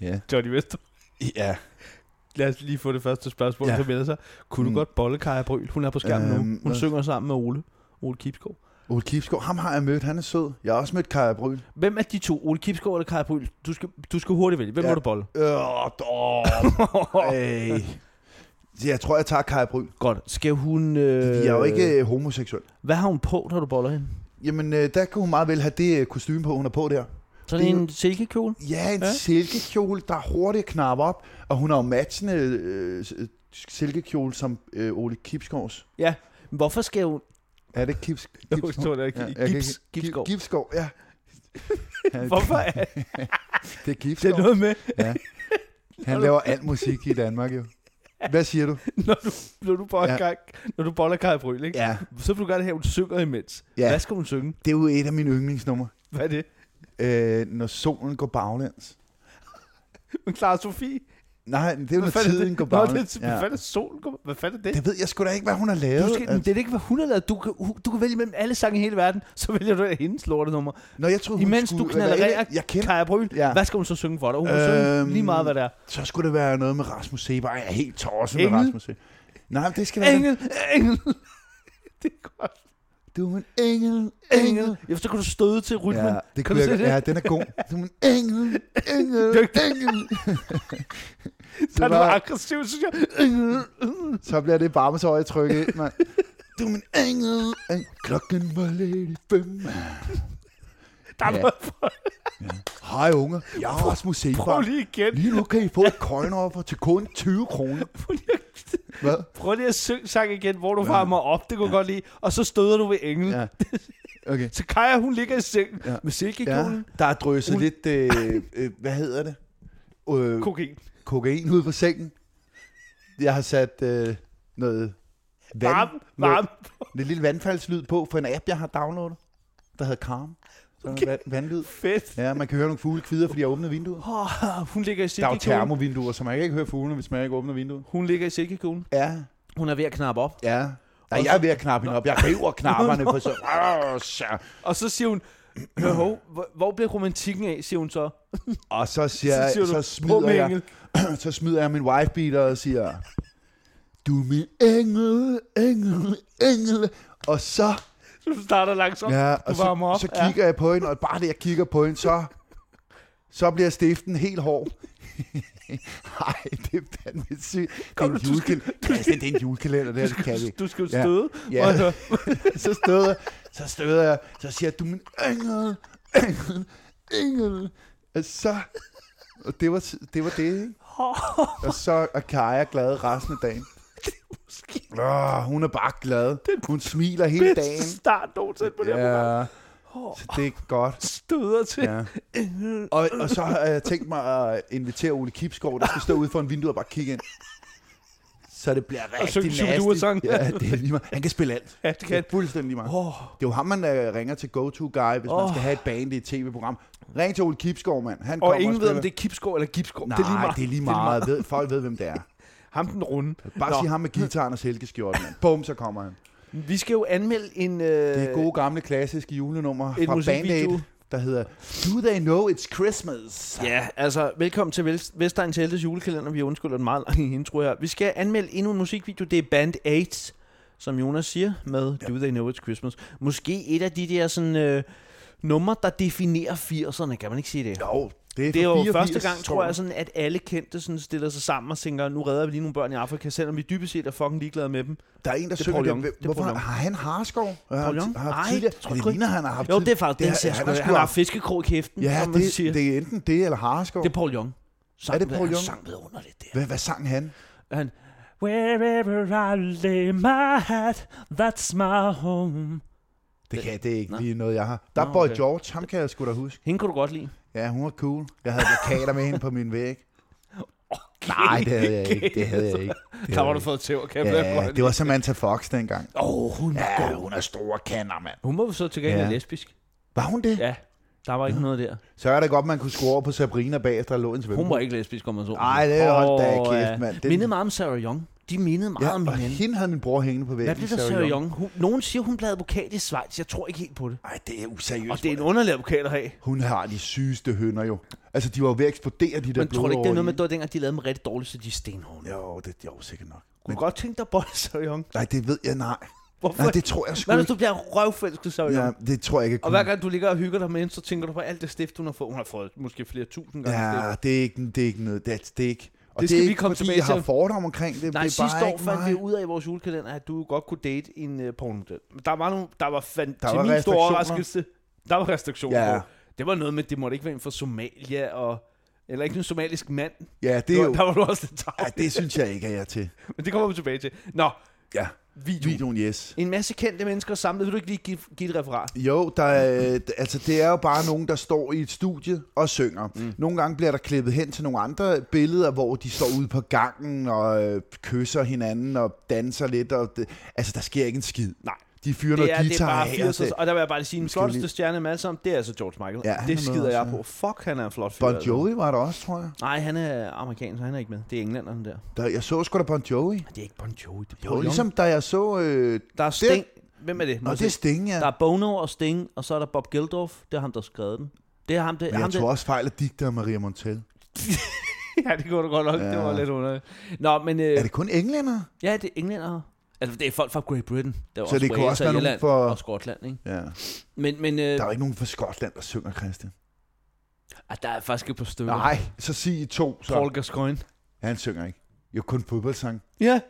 Ja. Johnny Vester. Ja. Lad os lige få det første spørgsmål, Ja. melder sig. Kunne du Mm. godt bolle Kaja Bryl? Hun er på skærmen Øhm, nu. Hun hvad? synger sammen med Ole. Ole Kipskov. Ole Kipskov, ham har jeg mødt. Han er sød. Jeg har også mødt Kaja Bryl. Hvem er de to? Ole Kipskov eller Kaja Bryl? Du skal, du skal hurtigt vælge. Hvem Ja. må du bolle? Øh, øh. Jeg tror, jeg tager Kaja Bryl. Godt. Skal hun... Øh, De er jo ikke øh, homoseksuel. Hvad har hun på, når du boller hende? Jamen, øh, der kan hun meget vel have det øh, kostume på, hun er på der. Sådan Det er en silkekjole? Ja, en Ja. ja. silkekjole, der er hurtigt at knappe op. Og hun har jo matchende øh, silkekjole som øh, Ole Kipskovs. Hvorfor skal hun... Er det Kips, Jo, Kipskov? der. jeg kan Gips, Gipskov. Gi- Gipskov, ja. ja Hvorfor er Det er det Gipskov. er noget med, Ja. Han laver alt musik i Danmark jo. Hvad siger du? når du, når du boller, Ja. ja. når du boller Kaja Bryl, ikke? Ja, Så vil du gerne have, at hun synger imens. Ja. Hvad skal hun synge? det er jo et af mine yndlingsnumre. Hvad er det? Øh, når solen går baglæns. Men Clara Sofie? Nej, det er jo, når tiden det? går Nå, baglæns. det, hvad fanden er solen? går- Hvad fanden er det? Det ved jeg sgu da ikke, hvad hun har lavet. Du skal, Altså, det er ikke, hvad hun har lavet. Du kan, du kan vælge mellem alle sange i hele verden, så vælger du hendes lortenummer. Når jeg tror, hun Imens skulle, du knallerer Jeg kender Kaja Bryl, Ja. hvad skal hun så synge for dig? Hun kan synge Øhm, lige meget, hvad det er. Så skulle det være noget med Rasmus Seber. Jeg er helt tosset med Rasmus Seber. Nej, det skal være... Engel, engel. det er godt. Du er en engel, Engel. Ja, så kan du støde til rytmen. Ja, det Kan kunne du jeg, se det? ja, den er god. Du er en engel, engel, engel. Så er du aggressiv, synes jeg. Engel. Så bliver det bare med så trykket ind, mand. Du er en engel, engel. Klokken var lidt fem. Der er Ja. noget for. Hej unger, jeg er Rasmus Prøv Seber. lige igen. Lige nu kan I få et coin-offer til kun 20 kroner. Prøv lige, at- Hvad? prøv lige at synge sang igen, hvor du Ja. varmer op. Det kunne jeg godt lide. Og så støder du ved engel. Ja. Okay. Så Kaja, hun ligger i sengen Ja. med silkekjolen. Ja, der er drøset Hun- lidt, øh, øh, hvad hedder det? Øh, Kokain. kokain ud på sengen. Jeg har sat øh, noget vand, Varm, noget, varm. lidt lille vandfaldslyd på for en app, jeg har downloadet, der hedder Calm. Så okay. vand, vandlyd. Fedt. Ja, man kan høre nogle fugle kvider, fordi jeg åbner vinduet. Oh, hun ligger i Der er jo silkekjolen. termovinduer, så man kan ikke høre fuglene, hvis man ikke åbner vinduet. Hun ligger i silkekjolen. Ja, Hun er ved at knappe op. ja. Nej, Og jeg er ved at knappe hende op. Jeg river knapperne på så... Så. Og så siger hun, "Hør, hov, hvor, bliver romantikken af, siger hun så. Og så, siger, så, du, smider "På med jeg, engel." så smider jeg min wifebeater og siger, du er min engel, engel, engel. Og så, Så du starter langsomt. ja, du og varmer op. så, så kigger jeg på hende, og bare det, jeg kigger på hende, så, så bliver stiften helt hård. Nej, det er fandme sygt. Det er Kom, en du skal- julekalender. Altså, det er en julekalender, det, her, Du det kan vi skal, du skal jo Ja. støde. Ja. Høre, så støder, så støder jeg, så siger jeg, du min engel, engel, engel. Og så, og det var det, var det ikke? Og så er Kaja glad resten af dagen. Åh, hun er bare glad. Hun smiler hele dagen. bedste start nogensinde på det her program. Ja, så det er godt. Støder til. Ja. Og, og så har jeg tænkt mig at invitere Ole Kipskov, der skal stå ude for en vindue og bare kigge ind. Så det bliver Og rigtig nasty. Ja, det er lige meget. Han kan spille alt. Ja, det Det kan. er fuldstændig lige meget. Oh, Det er jo ham, man uh, ringer til go-to-guy, hvis oh. man skal have et band i et tv-program. Ring til Ole Kipskov, mand. Han og ingen ved, om det er Kipskov eller Gipskov. Nej, det er lige meget. det er lige meget. Ved, folk ved, hvem det er. Ham den runde. Bare Nå. sig ham med gitaren og silkeskjorten, mand. Bum, så kommer han. Vi skal jo anmelde en... Øh, Det er gode, gamle, klassiske julenummer en fra Band der hedder Do They Know It's Christmas? Ja, altså, velkommen til Vest- Vestegn Teltes julekalender. Vi undskylder den meget lange intro her. Vi skal anmelde endnu en musikvideo. Det er Band 8, som Jonas siger, med ja. Do They Know It's Christmas. Måske et af de der sådan... Øh, numre, der definerer 80'erne, kan man ikke sige det? Jo, det er, Det er jo 84, første gang, tror jeg, sådan, at alle kendte sådan, stiller sig sammen og tænker, nu redder vi lige nogle børn i Afrika, selvom vi dybest set er fucking ligeglade med dem. Der er en, der Det er synger Paul det. Young. Det er Hvorfor har han harskov? Har, har Nej, det tror jeg det ligner, han har haft Jo, det er faktisk, den det, ser han han sgu har fiskekrog i kæften, Ja, som man det, siger. det er enten det eller harskov. Det er Paul Young. Sang, Er det Paul han Young? sang vidunderligt der. Hvad, hvad sang han? Han, Wherever I lay my hat, that's my home. Det, kan, det er ikke Nå. lige noget, jeg har. Der er Boy okay. George, ham kan jeg sgu da huske. Hende kunne du godt lide. Ja, hun var cool. Jeg havde plakater med hende på min væg. Okay. Nej, det havde jeg ikke. Det havde jeg ikke. Det Der var du fået tæv, ikke. jeg Ja, det var Samantha Fox dengang. Åh, oh, hun var Ja, god. hun er store kander, mand. Hun var jo så til gengæld Ja. lesbisk. Var hun det? Ja, der var ikke noget der. Så er det godt, man kunne score over på Sabrina bagefter, der lå en svømme. Hun var ikke lesbisk, om man så. Ej, det er hold da kæft, ja. mand. Den- Mindede meget om Sarah Young. De mindede meget Ja, om og hinanden. hende havde min bror hængende på væggen. Hvad blev der Sarah Young. Hun, nogen siger, hun blev advokat i Schweiz. Jeg tror ikke helt på det. Ej, det er useriøst. Og det er en underlig advokat at have. Hun har de sygeste hønder jo. Altså, de var ved at eksplodere, de der Men tror du ikke, det er noget med, at dengang, de lavede dem rigtig dårligt, så de er stenhårde? Jo, det er jo sikkert nok. Kunne du godt tænke dig bolle Sarah Young? Nej, det ved jeg, nej. Hvorfor? Nej, det tror jeg sgu Hvad hvis du bliver Sarah Young? Ja, det tror jeg ikke. Og hver gang du ligger og hygger dig med hende, så tænker du på alt det stift, hun har fået. Hun har fået måske flere tusind gange Ja, stift. det er ikke, det er ikke noget. Det, det er ikke. Og Det det, skal er vi komme fordi tilbage jeg har til. fordom omkring det. Nej, det er sidste bare år ikke fandt mig. vi ud af i vores julekalender, at du godt kunne date en uh, pornomodel. Men der var, nogle, der var, fan, Der til var min store overraskelse, der var restriktioner Ja. på. Det var noget med, at det måtte ikke være en fra Somalia, og, eller ikke en somalisk mand. Ja, det er jo... Der var du også lidt Ja, tavlig. det synes jeg ikke, at jeg er til. Men det kommer vi tilbage til. Nå, Ja, video. videoen, yes. En masse kendte mennesker samlet. Vil du ikke lige give, give et referat? Jo, der er, altså det er jo bare nogen, der står i et studie og synger. Mm. Nogle gange bliver der klippet hen til nogle andre billeder, hvor de står ude på gangen og øh, kysser hinanden og danser lidt. Og det, altså, der sker ikke en skid. Nej. De fyrer Det er, noget det er guitar bare af. og 80'ers, det- og der vil jeg bare sige, den flotteste lige- stjerne alle sammen, det er altså George Michael. Ja, det med skider jeg på. Fuck, han er en flot fyr. Bon altså. Jovi var der også, tror jeg. Nej, han er amerikaner, så han er ikke med. Det er englænderen der. Der, jeg så sgu da Bon Jovi. Det er ikke Bon Jovi. Det er Jo, ligesom da jeg så... Øh, Der er Sting. Hvem er det? Må jeg det er? Sting, ja. Der er Bono og Sting, og så er der Bob Geldof. Det er ham, der har skrevet den. Det er ham, det, Men ham, jeg tror også fejl af digter Maria Montel. ja, det går du godt nok. Ja. Det var lidt underligt. Nå, men... Øh, Er det kun englænder? Ja, det er englænder. Altså, det er folk fra Great Britain. Det er Så også det kunne Wales også og være nogen for- Og Skotland, ikke? Ja. Men, men øh, Der er jo ikke nogen fra Skotland, der synger, Christian. ah, der er faktisk et par stykker. Nej, så sig I to, så. Paul Gascoigne. Ja, han synger ikke. Jo, kun fodboldsang. Ja,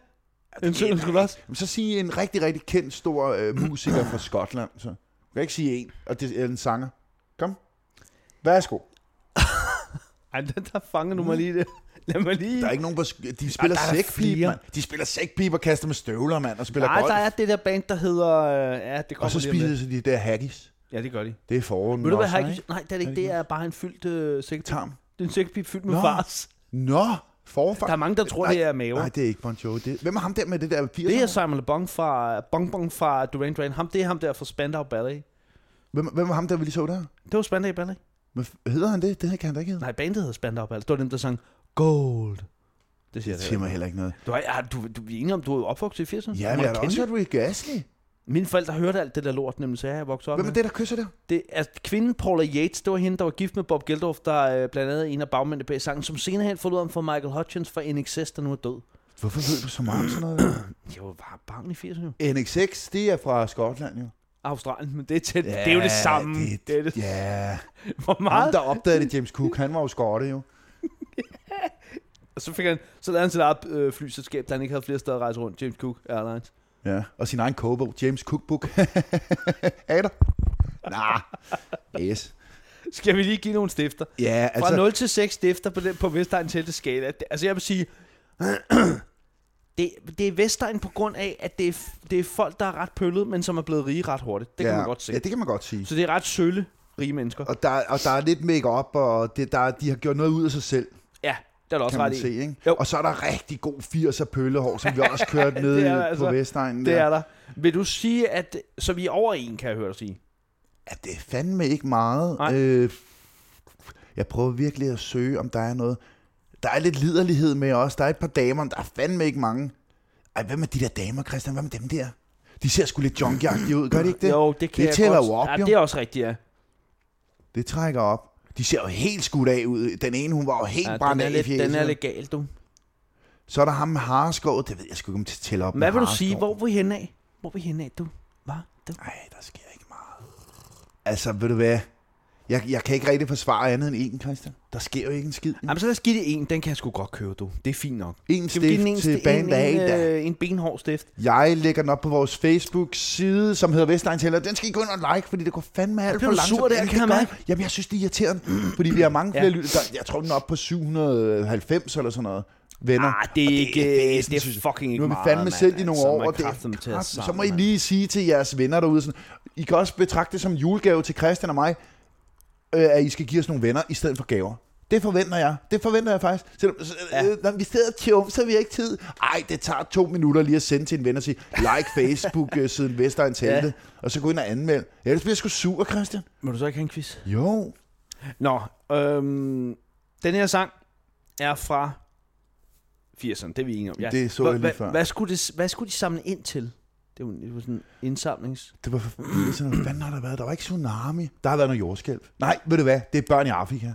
den synger sgu også. Så sig en rigtig, rigtig kendt stor øh, musiker fra Skotland. Så. Du kan ikke sige en, og det er en sanger. Kom. Værsgo. Ej, den der fanger nu mig lige det. Lad mig lige... Der er ikke nogen, de spiller er sækpip, flere. mand. De spiller sækpip og kaster med støvler, mand, og spiller Nej, golf. der er det der band, der hedder... Øh, ja, det kommer og så spiser de der haggis. Ja, det gør de. Det er foråren Ved du hvad, ikke? Nej, det er det ikke. Det er bare en fyldt øh, sækpip. Tarm. Det er en sækpip fyldt med Nå. fars. Nå, forfar. Der er mange, der tror, Nej, det er mave. Nej, det er ikke Bon Jovi. Det, hvem er ham der med det der 80'erne? Det er Simon Le Bon fra, Bong Bong fra Duran Duran. Ham, det er ham der fra Spandau Ballet. Hvem, hvem var ham der, vi lige så der? Det var Spandau Ballet. Hvad f- hedder han det? Det kan han da ikke hedde. Nej, bandet hedder Spandau Ballet. Det var dem, der sang Gold. Det siger Det siger mig heller ikke noget. Du, er, ja, du, du, vi er enige om, du er opvokset i 80'erne? Ja, men jeg har også hørt Rick Astley. Mine forældre hørte alt det der lort, nemlig så jeg vokset op Hvem er det, der kysser der? Det er kvinden Paula Yates, det var hende, der var gift med Bob Geldof, der øh, blandt andet en af bagmændene bag sangen, som senere hen forlod ham for Michael Hutchins fra NXS, der nu er død. Hvorfor ved du så meget om sådan noget? Jeg var bare barn i 80'erne jo. NX6, det er fra Skotland jo. Australien, men det er, tæt, det er jo det samme. Det, Det er det. Ja. Hvor Ham, meget? der opdagede det, James Cook, han var jo skotte jo. Og så, fik han, så lavede han sit eget øh, flyselskab, da han ikke havde flere steder at rejse rundt. James Cook Airlines. Ja, og sin egen kogebog, James Cookbook. er der? Nah. Yes. Skal vi lige give nogle stifter? Ja, Fra altså... 0 til 6 stifter på, den, på Vestegn til skala. Altså jeg vil sige, det, det er Vestegn på grund af, at det er, det er folk, der er ret pøllet, men som er blevet rige ret hurtigt. Det ja, kan man godt se. Ja, det kan man godt sige. Så det er ret sølle rige mennesker. Og der, og der er lidt make-up, og det, der, de har gjort noget ud af sig selv, Ja, det er også ret i. se. Ikke? Jo. Og så er der rigtig god 80'er pøllehår, som vi også kørte ned er der på altså. Vestegnen. Det der. er der. Vil du sige, at... Så vi er over en, kan jeg høre dig sige. Ja, det er fandme ikke meget. Nej. Øh, jeg prøver virkelig at søge, om der er noget. Der er lidt liderlighed med os. Der er et par damer, men der er fandme ikke mange. Ej, hvad med de der damer, Christian? Hvad med dem der? De ser sgu lidt junkie ud, gør de ikke det? Jo, det kan Det jeg tæller godt. jo op, ja, jo. det er også rigtigt, ja. Det trækker op. De ser jo helt skudt af ud. Den ene, hun var jo helt ja brændt af i lidt, den er fjeset. lidt gal, du. Så er der ham med hareskov. Det ved jeg sgu ikke, om til tæller op Hvad vil du sige? Hvor er vi henne af? Hvor er vi henne af, du? Hvad? Du? Nej, der sker ikke meget. Altså, ved du hvad? Jeg, jeg kan ikke rigtig forsvare andet end en, Christian. Der sker jo ikke en skid. Jamen, så lad os give det en. Den kan jeg sgu godt købe, du. Det er fint nok. En stift en, til sti- band en, en, øh, en benhård stift? Jeg lægger den op på vores Facebook-side, som hedder Vestegn Teller. Den skal I gå ind og like, fordi det går fandme alt for langsomt. sur der, Jamen, kan jeg det mærke. Jamen, jeg synes, det er irriterende, fordi vi har mange Ja. flere lytter. Der- Jeg tror, den er oppe på 790 eller sådan noget. Venner. Ah, det er ikke... det er Det er, jeg. fucking ikke Nu har vi meget, fandme mand. selv i nogle Altså, år, man og det til er, så sammen, må I lige sige til jeres venner derude, sådan, I kan også betragte det som en julegave til Christian og mig, øh, at I skal give os nogle venner i stedet for gaver. Det forventer jeg. Det forventer jeg faktisk. Selvom, Ja. ja. øh, når vi sidder og tjum, så har vi ikke tid. Ej, det tager to minutter lige at sende til en ven og sige, like Facebook-siden Vestegn Telte, Ja. og så gå ind og anmelde. Ellers bliver jeg sgu sur, Christian. Må du så ikke have en quiz? Jo. Nå, øhm, den her sang er fra 80'erne, det er vi enige om. Ja. Det så jeg lige før. Hvad skulle, det, hvad skulle de samle ind til? Det var, det var sådan en indsamlings... Det var sådan, hvad fanden har der været? Der var ikke tsunami. Der har været noget jordskælv. Nej, ved du hvad? Det er børn i Afrika.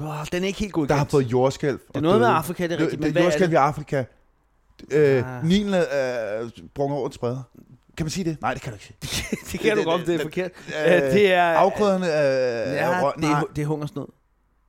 Oh, den er ikke helt god Der har fået jordskælv. Det er noget med Afrika, det er rigtigt, men Det hvad er er jordskælv det? i Afrika. Øh, Ah. Nilen er øh, sprunget over spreder. Kan man sige det? Nej, det kan du ikke sige. det kan du det- godt, det er det- forkert. Øh, Øh, det er... Afgrøderne er, er Ja, rød- det er, det er hungersnød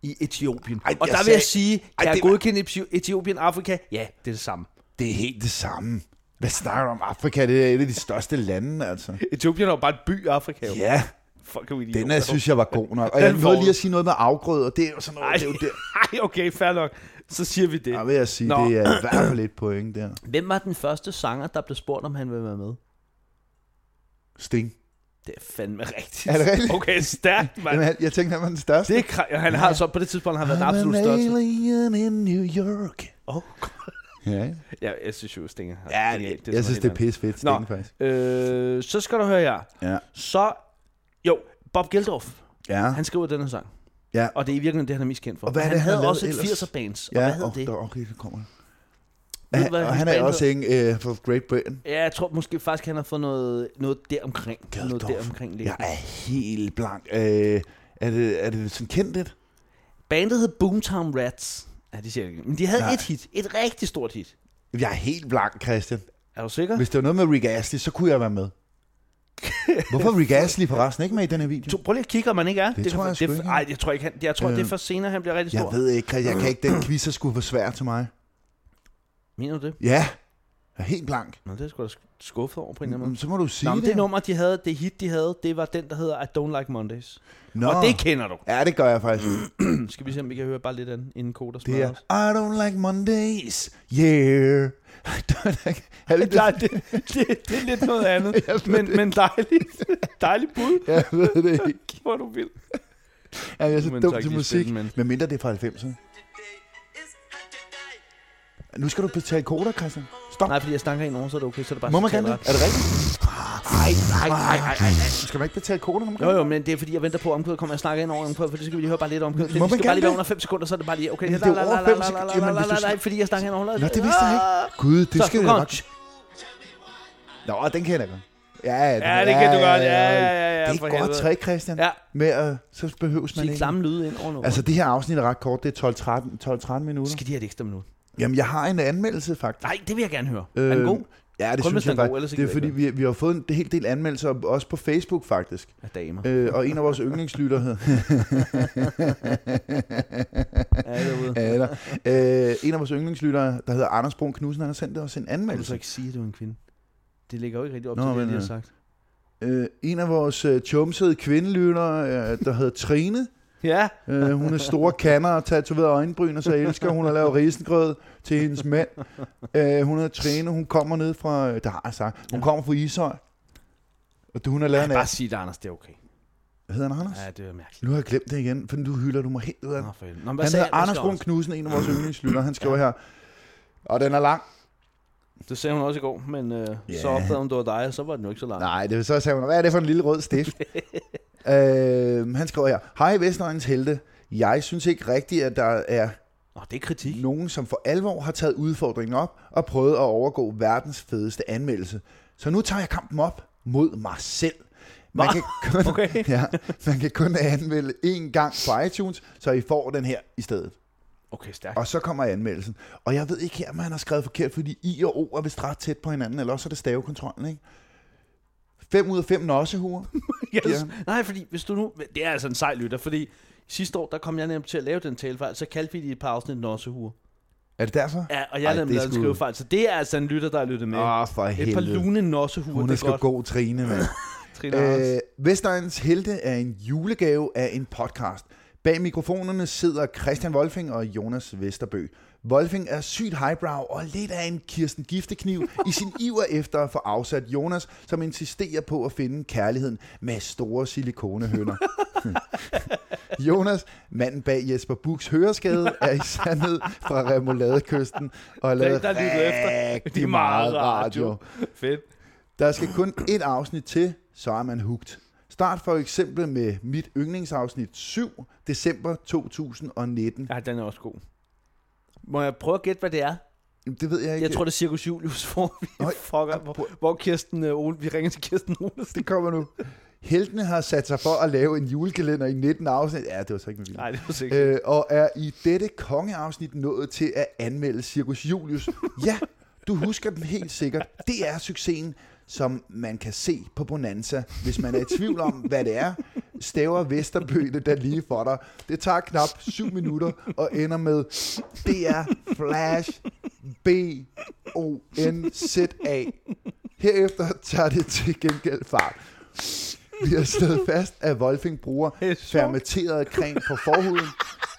i Etiopien. Ej, og der vil jeg sige, kan Ej, jeg det var- godkende Eti- Etiopien Afrika? Ja, det er det samme. Det er helt det samme. Hvad snakker du om? Afrika det er et af de største lande, altså. Etiopien er jo bare et by i Afrika. Jo. Ja, Fuck, er den er, synes jeg var god nok. Og jeg nåede lige at sige noget med afgrøder. Det er jo sådan noget, Ej, det er jo det. Ej, okay, fair nok. Så siger vi det. Der vil jeg sige, Nå. det er i hvert fald et point der. Hvem var den første sanger, der blev spurgt, om han ville være med? Sting. Det er fandme rigtigt. Er det rigtigt? Okay, stærkt, mand. Jamen, jeg tænkte, han var den største. Det er han har så på det tidspunkt har han været den absolut I'm an største. alien in New York. Oh. Ja, Ja, jeg synes jo, Stinger. har- ja det, jeg synes, det er pisse fedt, Nå. Sting, faktisk. Øh, så skal du høre her. Ja. Så, jo, Bob Geldof, Ja. han skriver den her sang. Ja. Og det er i virkeligheden det, han er mest kendt for. Og hvad er han det, han havde også et ellers? 80'er bands. Og Ja, hvad hed og det? der, okay, det kommer. Ved Han, og han er også en uh, for Great Britain. Ja, jeg tror måske faktisk, han har fået noget, noget deromkring. Noget Geldof. deromkring. Jeg liggende. er helt blank. Uh, er, det, er det sådan kendt lidt? Bandet hed Boomtown Rats. Ja, det siger jeg ikke. Men de havde Nej. et hit. Et rigtig stort hit. Jeg er helt blank, Christian. Er du sikker? Hvis det var noget med Rick Astley, så kunne jeg være med. Hvorfor er Rick Astley forresten ikke med i den her video? Prøv lige at kigge, om man ikke er. Det kan- tror jeg det, ikke. Ej, jeg tror ikke, han, jeg tror, Øh, det er for senere, han bliver rigtig Jeg stor. ved ikke. Jeg kan ikke. Den quiz er sgu for svær til mig. Mener du det? Ja, jeg er helt blank. Nå, det er sgu da skuffet over på en eller anden måde. Mm, Så må du sige Nå, det. det nummer, de havde, det hit, de havde, det var den, der hedder I Don't Like Mondays. Nå. Og det kender du. Ja, det gør jeg faktisk. Skal vi se, om vi kan høre bare lidt af den, inden koder Det er. I don't like Mondays, yeah. I don't like... Er det Nej, det? det, det, det er lidt noget andet, men, det. men dejligt. Dejligt bud, Jeg ved det ikke. hvor du vil. Ja, jeg er så Men dum til musik. spil, men- Men mindre det er fra 90'erne. Nu skal du betale koder, Christian. Stop. Nej, fordi jeg snakker ind over, så er det okay, så er det bare Må man gerne det? Er det rigtigt? Nej, nej, nej, nej, nej. Skal man ikke betale koder, når man Jo, jo, men det er fordi, jeg venter på omkvædet, kommer jeg snakke ind over omkvædet, for det skal vi lige høre bare lidt om omkvædet. Må Det man skal bare lige være under 5 sekunder, så er det bare lige, okay. Men det er over la, fem la, sekunder. la, Jamen, hvis du skal- fordi jeg snakker ind over. Nå, det vidste jeg ikke. Gud, det skal jeg nok. Nå, den kender jeg godt. Ja, Ja, det kan du godt. Ja, ja, ja, ja, Det er et godt trick, Christian. Ja, Med at, så behøves man ikke. klamme lyde ind over noget. Altså, det her afsnit er ret kort. Det er 12-13 12-13 minutter. Skal de have et ekstra minut? Jamen, jeg har en anmeldelse, faktisk. Nej, det vil jeg gerne høre. Er den Øh, god? Ja, det Kun synes jeg er god, faktisk. ellers Det er fordi, vi, vi har fået en hel del anmeldelser, også på Facebook faktisk. Af damer. Øh, og en af vores yndlingslytter hedder... Ja. Øh, en af vores yndlingslyttere, der hedder Anders Brun Knudsen, han har sendt os en Kan du så anmeldelse. ikke sige, at du er en kvinde? Det ligger jo ikke rigtig op Nå, til det, jeg lige har øh, sagt. Øh, en af vores øh, chumsede kvindelyttere, øh, der hedder Trine. Ja, Øh, hun er store kanner og tatoveret øjenbryn, og så elsker hun at lave risengrød til hendes mand. Øh, hun hedder Trine, hun kommer ned fra, øh, der har jeg sagt, hun Ja. kommer fra Ishøj. Og du, hun har lavet en bare af... sig det, Anders, det er okay. Hedder han Anders? Ja, det er mærkeligt. Nu har jeg glemt det igen, for du hylder du mig helt ud af Nå. Nå, hvad Han sagde hedder hvad Anders Brun Knudsen, en af vores yndlingslytter. Han skriver Ja. her, og den er lang. Det sagde hun også i går, men øh, Ja. så opdagede hun, det var dig, og så var den jo ikke så lang. Nej, det så sige, hvad er det for en lille rød stift? øh, han skriver her, Hej Vestegnens Helte. Jeg synes ikke rigtigt, at der er Nå, det er kritik. nogen, som for alvor har taget udfordringen op og prøvet at overgå verdens fedeste anmeldelse. Så nu tager jeg kampen op mod mig selv. Man kan, kun, Okay. ja, man kan kun anmelde én gang på iTunes, så I får den her i stedet. Okay, stærkt. Og så kommer anmeldelsen. Og jeg ved ikke her, om han har skrevet forkert, fordi I og O er vist ret tæt på hinanden, eller også er det stavekontrollen, ikke? 5 ud af 5 nossehuer. Yes. Ja. Nej, fordi hvis du nu... Det er altså en sej lytter, fordi sidste år, der kom jeg nemlig til at lave den talefejl, så kaldte vi det i et par afsnit Nossehure. Er det derfor? Ja, og jeg lavede en skrivefejl, så det er altså en lytter, der har lyttet med. Åh, oh, for et par lune Nossehure, Hun det er sgu godt. god, Trine, mand. Trine. Øh, Vestegns Helte er en julegave af en podcast. Bag mikrofonerne sidder Christian Wolfing og Jonas Vesterbø. Wolfing er sygt highbrow og lidt af en Kirsten Giftekniv i sin iver efter at få afsat Jonas, som insisterer på at finde kærligheden med store silikonehønder. Jonas, manden bag Jesper Buks høreskade, er i sandhed fra Remouladekysten og har lavet Der- efter. rigtig er meget radio. Fedt. Der skal kun et afsnit til, så er man hugt. Start for eksempel med mit yndlingsafsnit 7, december 2019. Ja, den er også god. Må jeg prøve at gætte, hvad det er? Det ved jeg ikke. Jeg tror, det er Circus Julius, hvor vi, fucker, hvor, hvor Kirsten, uh, Ole, vi ringer til Kirsten Olesen. det kommer nu. Heltene har sat sig for at lave en julekalender i 19 afsnit. Ja, det var så ikke med vilje. Nej, det var sikkert. øh, og er i dette kongeafsnit nået til at anmelde Circus Julius. Ja, du husker den helt sikkert. Det er succesen, som man kan se på Bonanza. Hvis man er i tvivl om, hvad det er, staver Vesterbøle der lige for dig. Det tager knap 7 minutter og ender med DR Flash B-O-N-Z-A. Herefter tager det til gengæld fart. Vi har slået fast, at Wolfing bruger Det er fermenteret creme på forhuden,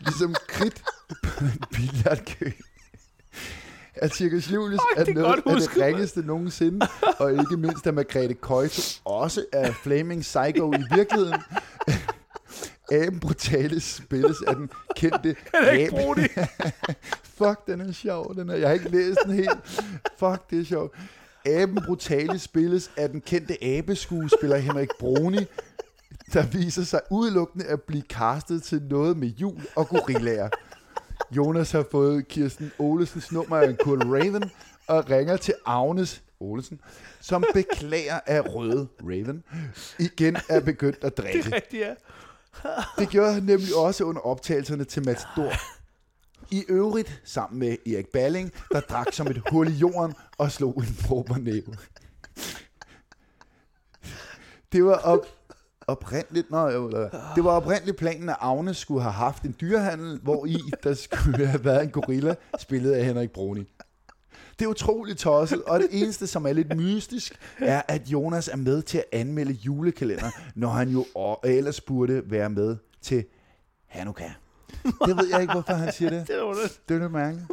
ligesom kridt på en billardkø. At Circus Julius Ej, er det noget af det ringeste nogensinde, og ikke mindst at Margrethe Køjto også er Flaming Psycho i virkeligheden. Aben Brutalis spilles af den kendte ikke abe. bruge det. Fuck, den er sjov. Den er, jeg har ikke læst den helt. Fuck, det er sjovt. Aben Brutalis spilles af den kendte abeskuespiller Henrik Bruni, der viser sig udelukkende at blive castet til noget med jul og gorillaer. Jonas har fået Kirsten Olesens nummer af en Kurt Raven og ringer til Agnes Olesen, som beklager, at Røde Raven igen er begyndt at Det drikke. er rigtigt, ja. Det gjorde han nemlig også under optagelserne til Matador. I øvrigt sammen med Erik Balling, der drak som et hul i jorden og slog en prober næve. Det var op, oprindeligt, nå, jo, eller- det var oprindeligt planen, at Agnes skulle have haft en dyrehandel, hvor i der skulle have været en gorilla, spillet af Henrik Bruni. Det er utroligt tosset, og det eneste, som er lidt mystisk, er, at Jonas er med til at anmelde julekalender, når han jo ellers burde være med til Hanukkah. Det ved jeg ikke, hvorfor han siger det. Det er det. Det er lidt mærkeligt.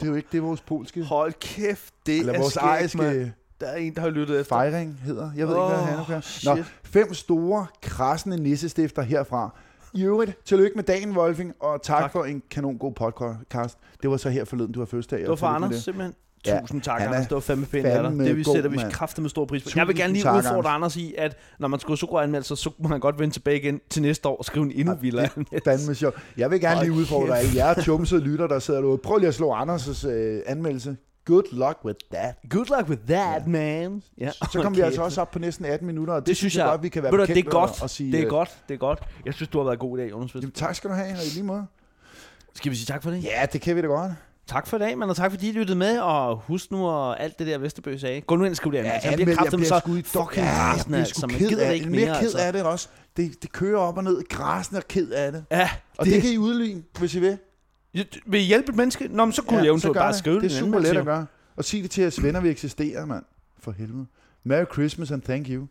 Det er jo ikke det, vores polske, Hold kæft, det eller er vores skægt, mand. ejerske Der er en, der har lyttet efter. fejring hedder. Jeg ved ikke, hvad Hanukkah Nå, shit. fem store, krassende nissestifter herfra. I øvrigt, tillykke med dagen, Wolfing, og tak, tak. For en kanon god podcast. Det var så her forleden, du har fødselsdag. Det var for Anders, simpelthen. Ja, Tusind tak, han er Anders. Det var fandme pænt af dig. Det vi sætter vi kraftigt med stor pris på. Tusind Jeg vil gerne lige tak, udfordre Anders. Anders i, at når man skriver så anmeldelser, så må man godt vende tilbage igen til næste år og skrive en endnu Ja, vildere det anmeldelse. Jeg vil gerne Hold lige udfordre alle jer tjumsede lytter, der sidder derude. Prøv lige at slå Anders' øh, anmeldelse. Good luck with that. Good luck with that, Ja. man. Ja. Så kommer vi altså også op på næsten 18 minutter, og det, Det synes jeg, godt, vi kan være du, det er bekendt godt. at sige. det er øh, godt, det er godt. Jeg synes, du har været god i dag, Jonas. Jamen, tak skal du have, og i lige måde. Skal vi sige tak for det? Ja, det kan vi da godt. Tak for i dag, man, og tak fordi I lyttede med, og husk nu og alt det der Vesterbø sagde. Gå nu ind og skriv det Ja, jeg bliver kraftigt så sgu i fucking ja, jeg rasende, bliver altså. sgu Man gider af det ikke Mere mere, ked altså. af det også. Det, det kører op og ned. Græsende og ked af det. Ja, Og det, det kan I udligne, hvis I vil. Vil I hjælpe et menneske? Nå, men så kunne ja, jeg eventuelt bare det. skrive Det er en super let at gøre. Og sig det til jeres venner, vi eksisterer, mand. For helvede. Merry Christmas and thank you.